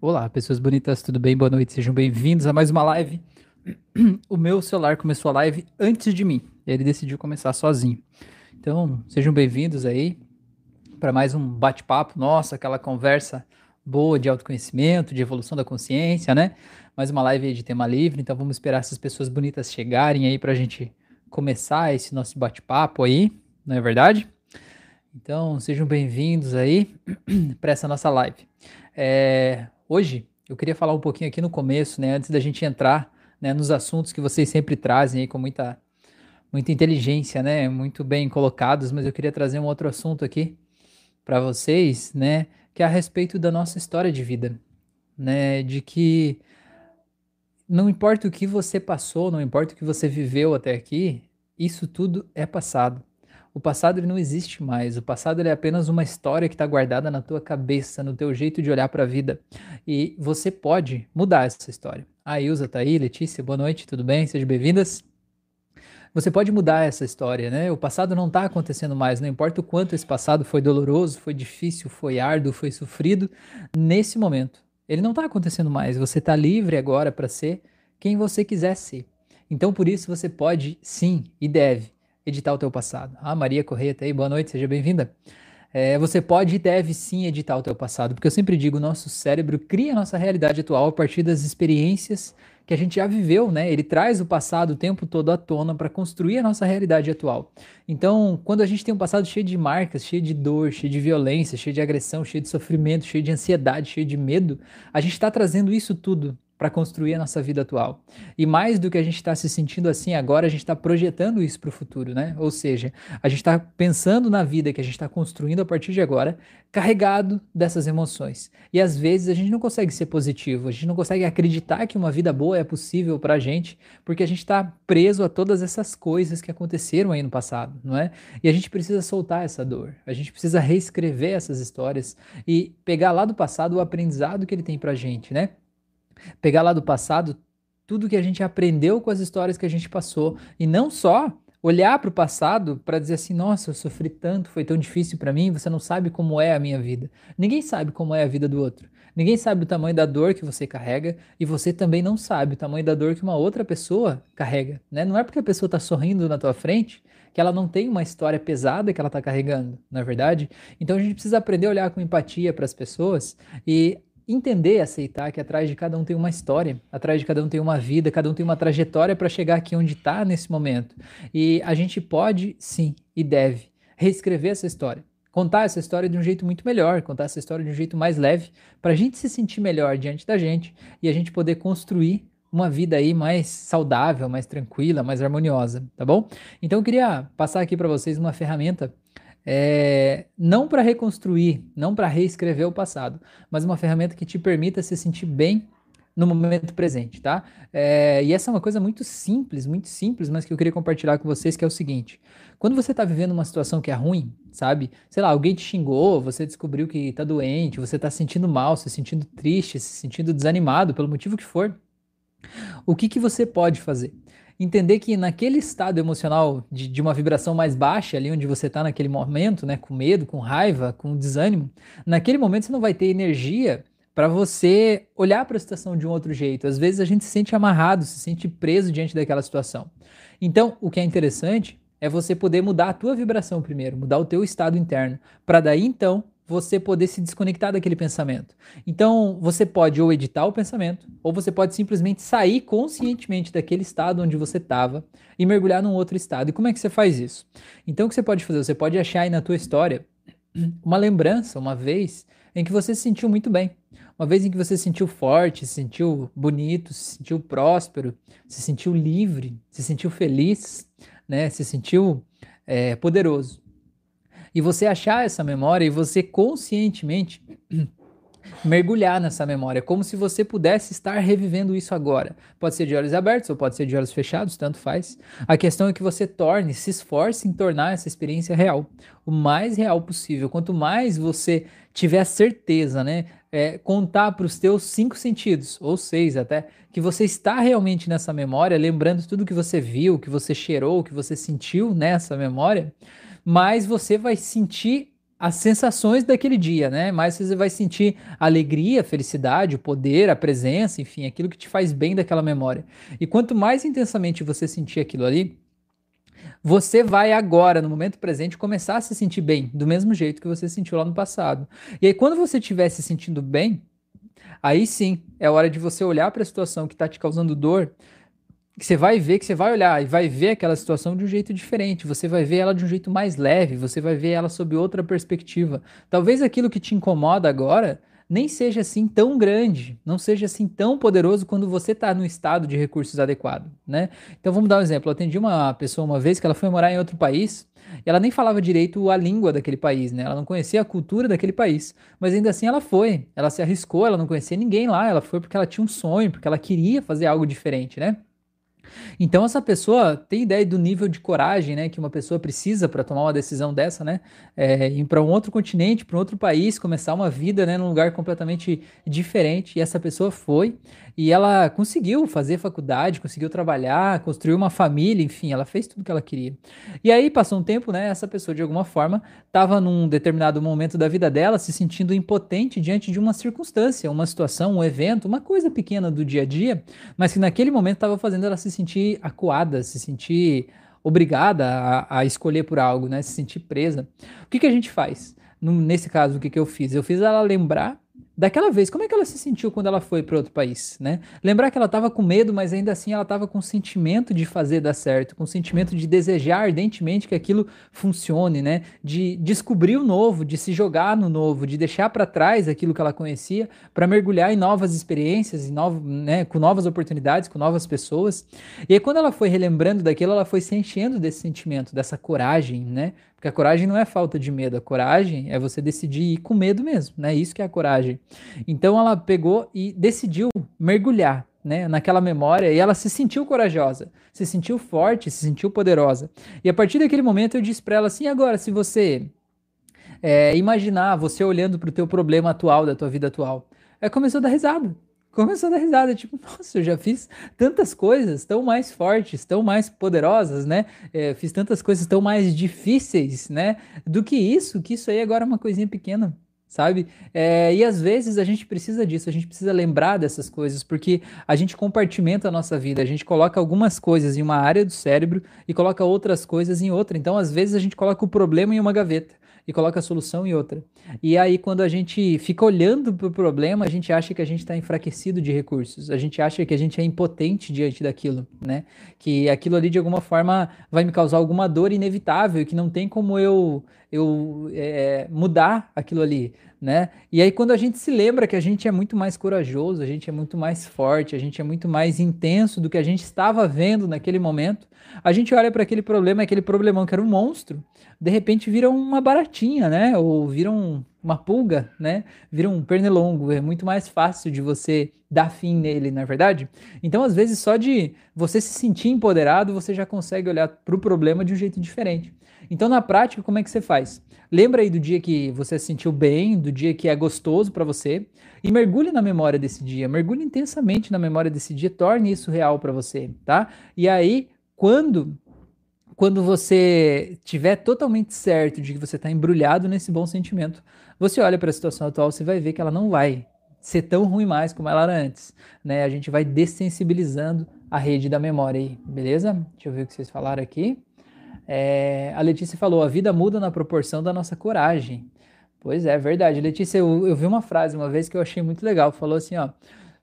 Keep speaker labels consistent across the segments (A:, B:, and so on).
A: Olá, pessoas bonitas, tudo bem? Boa noite, sejam bem-vindos a mais uma live. O meu celular começou a live antes de mim, ele decidiu começar sozinho. Então, sejam bem-vindos aí para mais um bate-papo, nossa, aquela conversa boa de autoconhecimento, de evolução da consciência, né? Mais uma live de tema livre, então vamos esperar essas pessoas bonitas chegarem aí para a gente começar esse nosso bate-papo aí, não é verdade? Então, sejam bem-vindos aí para essa nossa live. É, Hoje eu queria falar um pouquinho aqui no começo, né, antes da gente entrar né, nos assuntos que vocês sempre trazem aí com muita, muita inteligência, né, muito bem colocados, mas eu queria trazer um outro assunto aqui para vocês, né, que é a respeito da nossa história de vida, né, de que não importa o que você passou, não importa o que você viveu até aqui, isso tudo é passado. O passado ele não existe mais. O passado é apenas uma história que está guardada na tua cabeça, no teu jeito de olhar para a vida. E você pode mudar essa história. A Ilza tá aí, Letícia, boa noite, tudo bem? Sejam bem-vindas. Você pode mudar essa história, né? O passado não está acontecendo mais, não importa o quanto esse passado foi doloroso, foi difícil, foi árduo, foi sofrido, nesse momento. Ele não está acontecendo mais. Você está livre agora para ser quem você quiser ser. Então, por isso, você pode, sim, e deve editar o teu passado. Ah, Maria Correia tá aí, boa noite, seja bem-vinda. É, você pode e deve sim editar o teu passado, porque eu sempre digo, o nosso cérebro cria a nossa realidade atual a partir das experiências que a gente já viveu, né? Ele traz o passado o tempo todo à tona para construir a nossa realidade atual. Então, quando a gente tem um passado cheio de marcas, cheio de dor, cheio de violência, cheio de agressão, cheio de sofrimento, cheio de ansiedade, cheio de medo, a gente está trazendo isso tudo para construir a nossa vida atual. E mais do que a gente está se sentindo assim agora, a gente está projetando isso para o futuro, né? Ou seja, a gente está pensando na vida que a gente está construindo a partir de agora, carregado dessas emoções. E às vezes a gente não consegue ser positivo, a gente não consegue acreditar que uma vida boa é possível para a gente, porque a gente está preso a todas essas coisas que aconteceram aí no passado, não é? E a gente precisa soltar essa dor, a gente precisa reescrever essas histórias e pegar lá do passado o aprendizado que ele tem para a gente, né? Pegar lá do passado tudo que a gente aprendeu com as histórias que a gente passou e não só olhar para o passado para dizer assim, nossa, eu sofri tanto, foi tão difícil para mim, você não sabe como é a minha vida. Ninguém sabe como é a vida do outro. Ninguém sabe o tamanho da dor que você carrega e você também não sabe o tamanho da dor que uma outra pessoa carrega, né? Não é porque a pessoa está sorrindo na tua frente que ela não tem uma história pesada que ela está carregando, não é verdade? Então a gente precisa aprender a olhar com empatia para as pessoas e entender e aceitar que atrás de cada um tem uma história, atrás de cada um tem uma vida, cada um tem uma trajetória para chegar aqui onde está nesse momento. E a gente pode, sim, e deve reescrever essa história. Contar essa história de um jeito muito melhor, contar essa história de um jeito mais leve, para a gente se sentir melhor diante da gente e a gente poder construir uma vida aí mais saudável, mais tranquila, mais harmoniosa, tá bom? Então eu queria passar aqui para vocês uma ferramenta é, não para reconstruir, não para reescrever o passado, mas uma ferramenta que te permita se sentir bem no momento presente, tá? É, e essa é uma coisa muito simples, muito simples, mas que eu queria compartilhar com vocês, que é o seguinte: quando você está vivendo uma situação que é ruim, sabe? Sei lá, alguém te xingou, você descobriu que está doente, você está se sentindo mal, se sentindo triste, se sentindo desanimado, pelo motivo que for, o que, que você pode fazer? Entender que naquele estado emocional de, de uma vibração mais baixa, ali onde você está naquele momento, né, com medo, com raiva, com desânimo, naquele momento você não vai ter energia para você olhar para a situação de um outro jeito. Às vezes a gente se sente amarrado, se sente preso diante daquela situação. Então, o que é interessante é você poder mudar a tua vibração primeiro, mudar o teu estado interno, para daí então você poder se desconectar daquele pensamento. Então, você pode ou editar o pensamento, ou você pode simplesmente sair conscientemente daquele estado onde você estava e mergulhar num outro estado. E como é que você faz isso? Então, o que você pode fazer? Você pode achar aí na tua história uma lembrança, uma vez em que você se sentiu muito bem. Uma vez em que você se sentiu forte, se sentiu bonito, se sentiu próspero, se sentiu livre, se sentiu feliz, né? se sentiu é, poderoso e você achar essa memória e você conscientemente mergulhar nessa memória, como se você pudesse estar revivendo isso agora. Pode ser de olhos abertos ou pode ser de olhos fechados, tanto faz. A questão é que você torne, se esforce em tornar essa experiência real, o mais real possível. Quanto mais você tiver certeza, né, é, contar para os teus cinco sentidos, ou seis até, que você está realmente nessa memória, lembrando tudo que você viu, que você cheirou, que você sentiu nessa memória, mas você vai sentir as sensações daquele dia, né? Mas você vai sentir alegria, felicidade, o poder, a presença, enfim, aquilo que te faz bem daquela memória. E quanto mais intensamente você sentir aquilo ali, você vai agora, no momento presente, começar a se sentir bem, do mesmo jeito que você sentiu lá no passado. E aí, quando você estiver se sentindo bem, aí sim é hora de você olhar para a situação que está te causando dor que você vai ver, que você vai olhar e vai ver aquela situação de um jeito diferente, você vai ver ela de um jeito mais leve, você vai ver ela sob outra perspectiva. Talvez aquilo que te incomoda agora nem seja assim tão grande, não seja assim tão poderoso quando você está no estado de recursos adequado, né? Então vamos dar um exemplo. Eu atendi uma pessoa uma vez que ela foi morar em outro país e ela nem falava direito a língua daquele país, né? Ela não conhecia a cultura daquele país, mas ainda assim ela foi. Ela se arriscou, ela não conhecia ninguém lá, ela foi porque ela tinha um sonho, porque ela queria fazer algo diferente, né? Então essa pessoa tem ideia do nível de coragem, né, que uma pessoa precisa para tomar uma decisão dessa, né, é, ir para um outro continente, para um outro país, começar uma vida, né, num lugar completamente diferente. E essa pessoa foi e ela conseguiu fazer faculdade, conseguiu trabalhar, construir uma família, enfim, ela fez tudo que ela queria. E aí passou um tempo, né, essa pessoa de alguma forma estava num determinado momento da vida dela se sentindo impotente diante de uma circunstância, uma situação, um evento, uma coisa pequena do dia a dia, mas que naquele momento estava fazendo ela se sentir acuada, se sentir obrigada a, a, escolher por algo, né? Se sentir presa. O que, que a gente faz? Nesse caso, o que, que eu fiz? Eu fiz ela lembrar daquela vez, como é que ela se sentiu quando ela foi para outro país, né? Lembrar que ela estava com medo, mas ainda assim ela estava com o sentimento de fazer dar certo, com o sentimento de desejar ardentemente que aquilo funcione, né? De descobrir o novo, de se jogar no novo, de deixar para trás aquilo que ela conhecia para mergulhar em novas experiências, em novo, né? com novas oportunidades, com novas pessoas. E aí quando ela foi relembrando daquilo, ela foi se enchendo desse sentimento, dessa coragem, né? Porque a coragem não é falta de medo, a coragem é você decidir ir com medo mesmo, né? Isso que é a coragem. Então ela pegou e decidiu mergulhar, né, naquela memória e ela se sentiu corajosa, se sentiu forte, se sentiu poderosa. E a partir daquele momento eu disse para ela assim: agora, se você é, imaginar você olhando para o teu problema atual, da tua vida atual, aí começou a dar risada começou a dar risada, tipo, nossa, eu já fiz tantas coisas tão mais fortes, tão mais poderosas, né? É, fiz tantas coisas tão mais difíceis, né? Do que isso, que isso aí agora é uma coisinha pequena, sabe? É, e às vezes a gente precisa disso, a gente precisa lembrar dessas coisas, porque a gente compartimenta a nossa vida, a gente coloca algumas coisas em uma área do cérebro e coloca outras coisas em outra. Então, às vezes, a gente coloca o problema em uma gaveta e coloca a solução em outra. E aí, quando a gente fica olhando para o problema, a gente acha que a gente está enfraquecido de recursos, a gente acha que a gente é impotente diante daquilo, né? Que aquilo ali, de alguma forma, vai me causar alguma dor inevitável, que não tem como eu, eu é, mudar aquilo ali, né? E aí, quando a gente se lembra que a gente é muito mais corajoso, a gente é muito mais forte, a gente é muito mais intenso do que a gente estava vendo naquele momento, a gente olha para aquele problema, aquele problemão que era um monstro, de repente vira uma baratinha, né? Ou vira um, uma pulga, né? Vira um pernilongo. É muito mais fácil de você dar fim nele, na é verdade? Então, às vezes, só de você se sentir empoderado, você já consegue olhar para o problema de um jeito diferente. Então, na prática, como é que você faz? Lembra aí do dia que você se sentiu bem, do dia que é gostoso para você, e mergulhe na memória desse dia, mergulhe intensamente na memória desse dia, torne isso real para você, tá? E aí, quando quando você tiver totalmente certo de que você está embrulhado nesse bom sentimento, você olha para a situação atual, você vai ver que ela não vai ser tão ruim mais como ela era antes, né? A gente vai dessensibilizando a rede da memória aí, beleza? Deixa eu ver o que vocês falaram aqui. É, a Letícia falou: a vida muda na proporção da nossa coragem. Pois é, verdade. Letícia, eu, eu vi uma frase uma vez que eu achei muito legal. Falou assim: ó,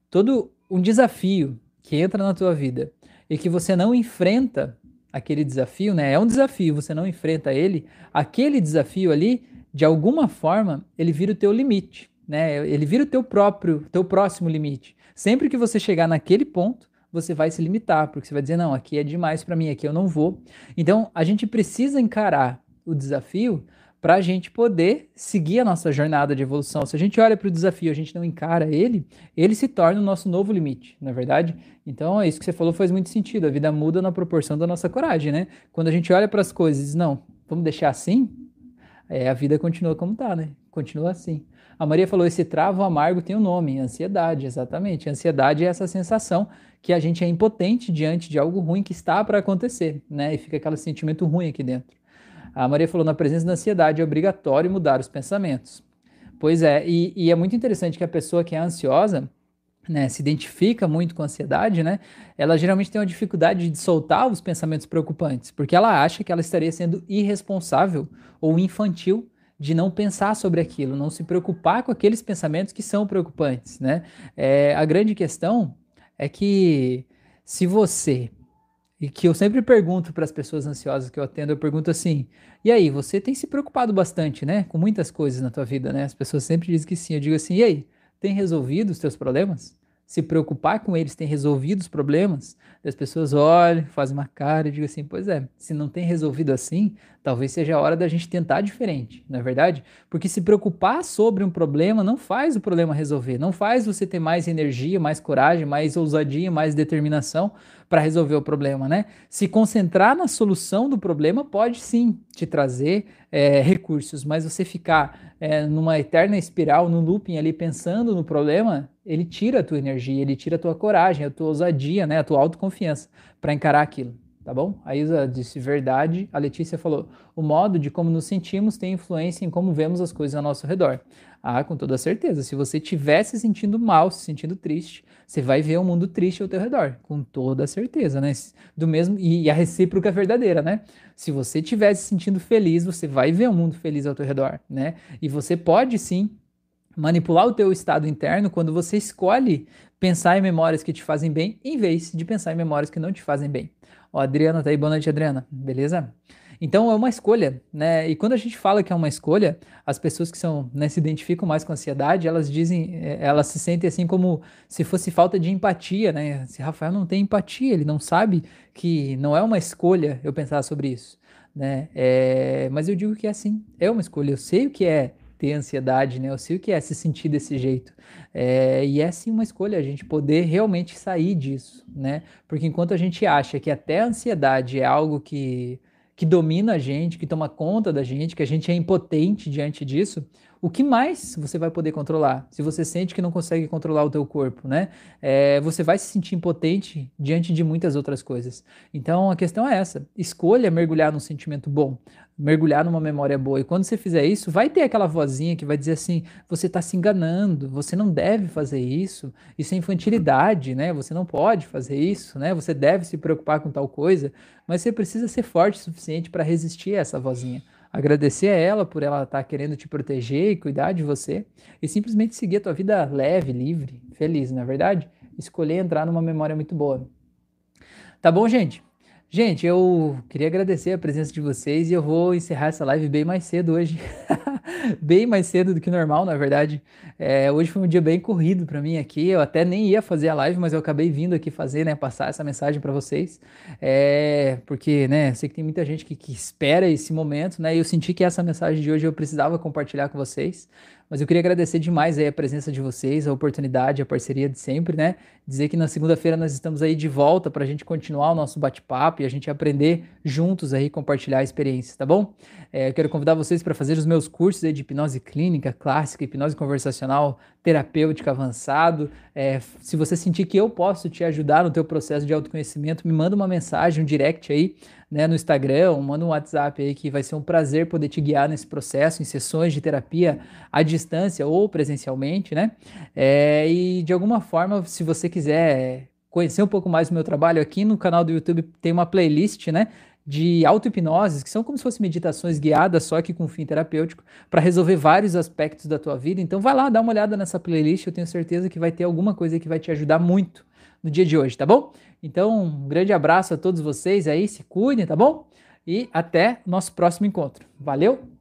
A: todo um desafio que entra na tua vida e que você não enfrenta aquele desafio, né? É um desafio, você não enfrenta ele, aquele desafio ali, de alguma forma, ele vira o teu limite, né? Ele vira o teu próprio, teu próximo limite. Sempre que você chegar naquele ponto, você vai se limitar, porque você vai dizer, não, aqui é demais para mim, aqui eu não vou. Então, a gente precisa encarar o desafio para a gente poder seguir a nossa jornada de evolução. Se a gente olha para o desafio, a gente não encara ele, ele se torna o nosso novo limite, na é verdade. Então, é isso que você falou faz muito sentido. A vida muda na proporção da nossa coragem, né? Quando a gente olha para as coisas não, vamos deixar assim, é, a vida continua como está, né? Continua assim. A Maria falou: esse travo amargo tem um nome, ansiedade, exatamente. Ansiedade é essa sensação que a gente é impotente diante de algo ruim que está para acontecer, né? E fica aquele sentimento ruim aqui dentro. A Maria falou: na presença da ansiedade é obrigatório mudar os pensamentos. Pois é, e, e é muito interessante que a pessoa que é ansiosa, né, se identifica muito com a ansiedade, né, ela geralmente tem uma dificuldade de soltar os pensamentos preocupantes, porque ela acha que ela estaria sendo irresponsável ou infantil de não pensar sobre aquilo, não se preocupar com aqueles pensamentos que são preocupantes, né? É, a grande questão é que se você e que eu sempre pergunto para as pessoas ansiosas que eu atendo, eu pergunto assim: "E aí, você tem se preocupado bastante, né, com muitas coisas na tua vida, né?" As pessoas sempre dizem que sim. Eu digo assim: "E aí, tem resolvido os teus problemas?" se preocupar com eles tem resolvido os problemas, as pessoas olham, fazem uma cara e digam assim: pois é, se não tem resolvido assim, talvez seja a hora da gente tentar diferente, não é verdade? Porque se preocupar sobre um problema não faz o problema resolver, não faz você ter mais energia, mais coragem, mais ousadia, mais determinação para resolver o problema, né? Se concentrar na solução do problema pode sim te trazer é, recursos, mas você ficar é, numa eterna espiral, no looping ali pensando no problema, ele tira a tua energia, ele tira a tua coragem, a tua ousadia, né, a tua autoconfiança para encarar aquilo, tá bom? A Isa disse verdade, a Letícia falou, o modo de como nos sentimos tem influência em como vemos as coisas ao nosso redor. Ah, com toda certeza, se você estiver se sentindo mal, se sentindo triste, você vai ver um mundo triste ao teu redor, com toda certeza, né? Do mesmo e a recíproca é verdadeira, né? Se você estiver se sentindo feliz, você vai ver um mundo feliz ao teu redor, né? E você pode sim manipular o teu estado interno quando você escolhe pensar em memórias que te fazem bem, em vez de pensar em memórias que não te fazem bem. Ó, Adriana tá aí, boa noite, Adriana. Beleza? Então é uma escolha, né? E quando a gente fala que é uma escolha, as pessoas que são, né, se identificam mais com ansiedade, elas dizem, é, elas se sentem assim como se fosse falta de empatia, né? Se Rafael não tem empatia, ele não sabe que não é uma escolha eu pensar sobre isso, né? É, mas eu digo que é assim, é uma escolha. Eu sei o que é ter ansiedade, né? Eu sei o que é se sentir desse jeito. É, e é sim uma escolha a gente poder realmente sair disso, né? Porque enquanto a gente acha que até a ansiedade é algo que, que domina a gente, que toma conta da gente, que a gente é impotente diante disso, o que mais você vai poder controlar? Se você sente que não consegue controlar o teu corpo, né? É, você vai se sentir impotente diante de muitas outras coisas. Então a questão é essa: escolha mergulhar num sentimento bom, mergulhar numa memória boa. E quando você fizer isso, vai ter aquela vozinha que vai dizer assim: você está se enganando, você não deve fazer isso, isso é infantilidade, né? Você não pode fazer isso, né? Você deve se preocupar com tal coisa, mas você precisa ser forte o suficiente para resistir a essa vozinha agradecer a ela por ela estar tá querendo te proteger e cuidar de você e simplesmente seguir a tua vida leve, livre, feliz, na é verdade? Escolher entrar numa memória muito boa. Tá bom, gente? Gente, eu queria agradecer a presença de vocês e eu vou encerrar essa live bem mais cedo hoje. bem mais cedo do que normal, na verdade. É, hoje foi um dia bem corrido para mim aqui. Eu até nem ia fazer a live, mas eu acabei vindo aqui fazer, né? Passar essa mensagem para vocês. É, porque, né? Sei que tem muita gente que, que espera esse momento, né? E eu senti que essa mensagem de hoje eu precisava compartilhar com vocês. Mas eu queria agradecer demais aí a presença de vocês, a oportunidade, a parceria de sempre, né? Dizer que na segunda-feira nós estamos aí de volta para a gente continuar o nosso bate-papo e a gente aprender juntos aí, compartilhar experiências, tá bom? É, eu quero convidar vocês para fazer os meus cursos aí de hipnose clínica, clássica, hipnose conversacional, terapêutica avançado. É, se você sentir que eu posso te ajudar no teu processo de autoconhecimento, me manda uma mensagem, um direct aí né, no Instagram, manda um WhatsApp aí que vai ser um prazer poder te guiar nesse processo, em sessões de terapia à distância ou presencialmente, né? É, e de alguma forma, se você quiser conhecer um pouco mais do meu trabalho, aqui no canal do YouTube tem uma playlist, né? De auto-hipnoses, que são como se fossem meditações guiadas, só que com fim terapêutico, para resolver vários aspectos da tua vida. Então vai lá, dá uma olhada nessa playlist, eu tenho certeza que vai ter alguma coisa que vai te ajudar muito no dia de hoje, tá bom? Então, um grande abraço a todos vocês aí, se cuidem, tá bom? E até nosso próximo encontro. Valeu!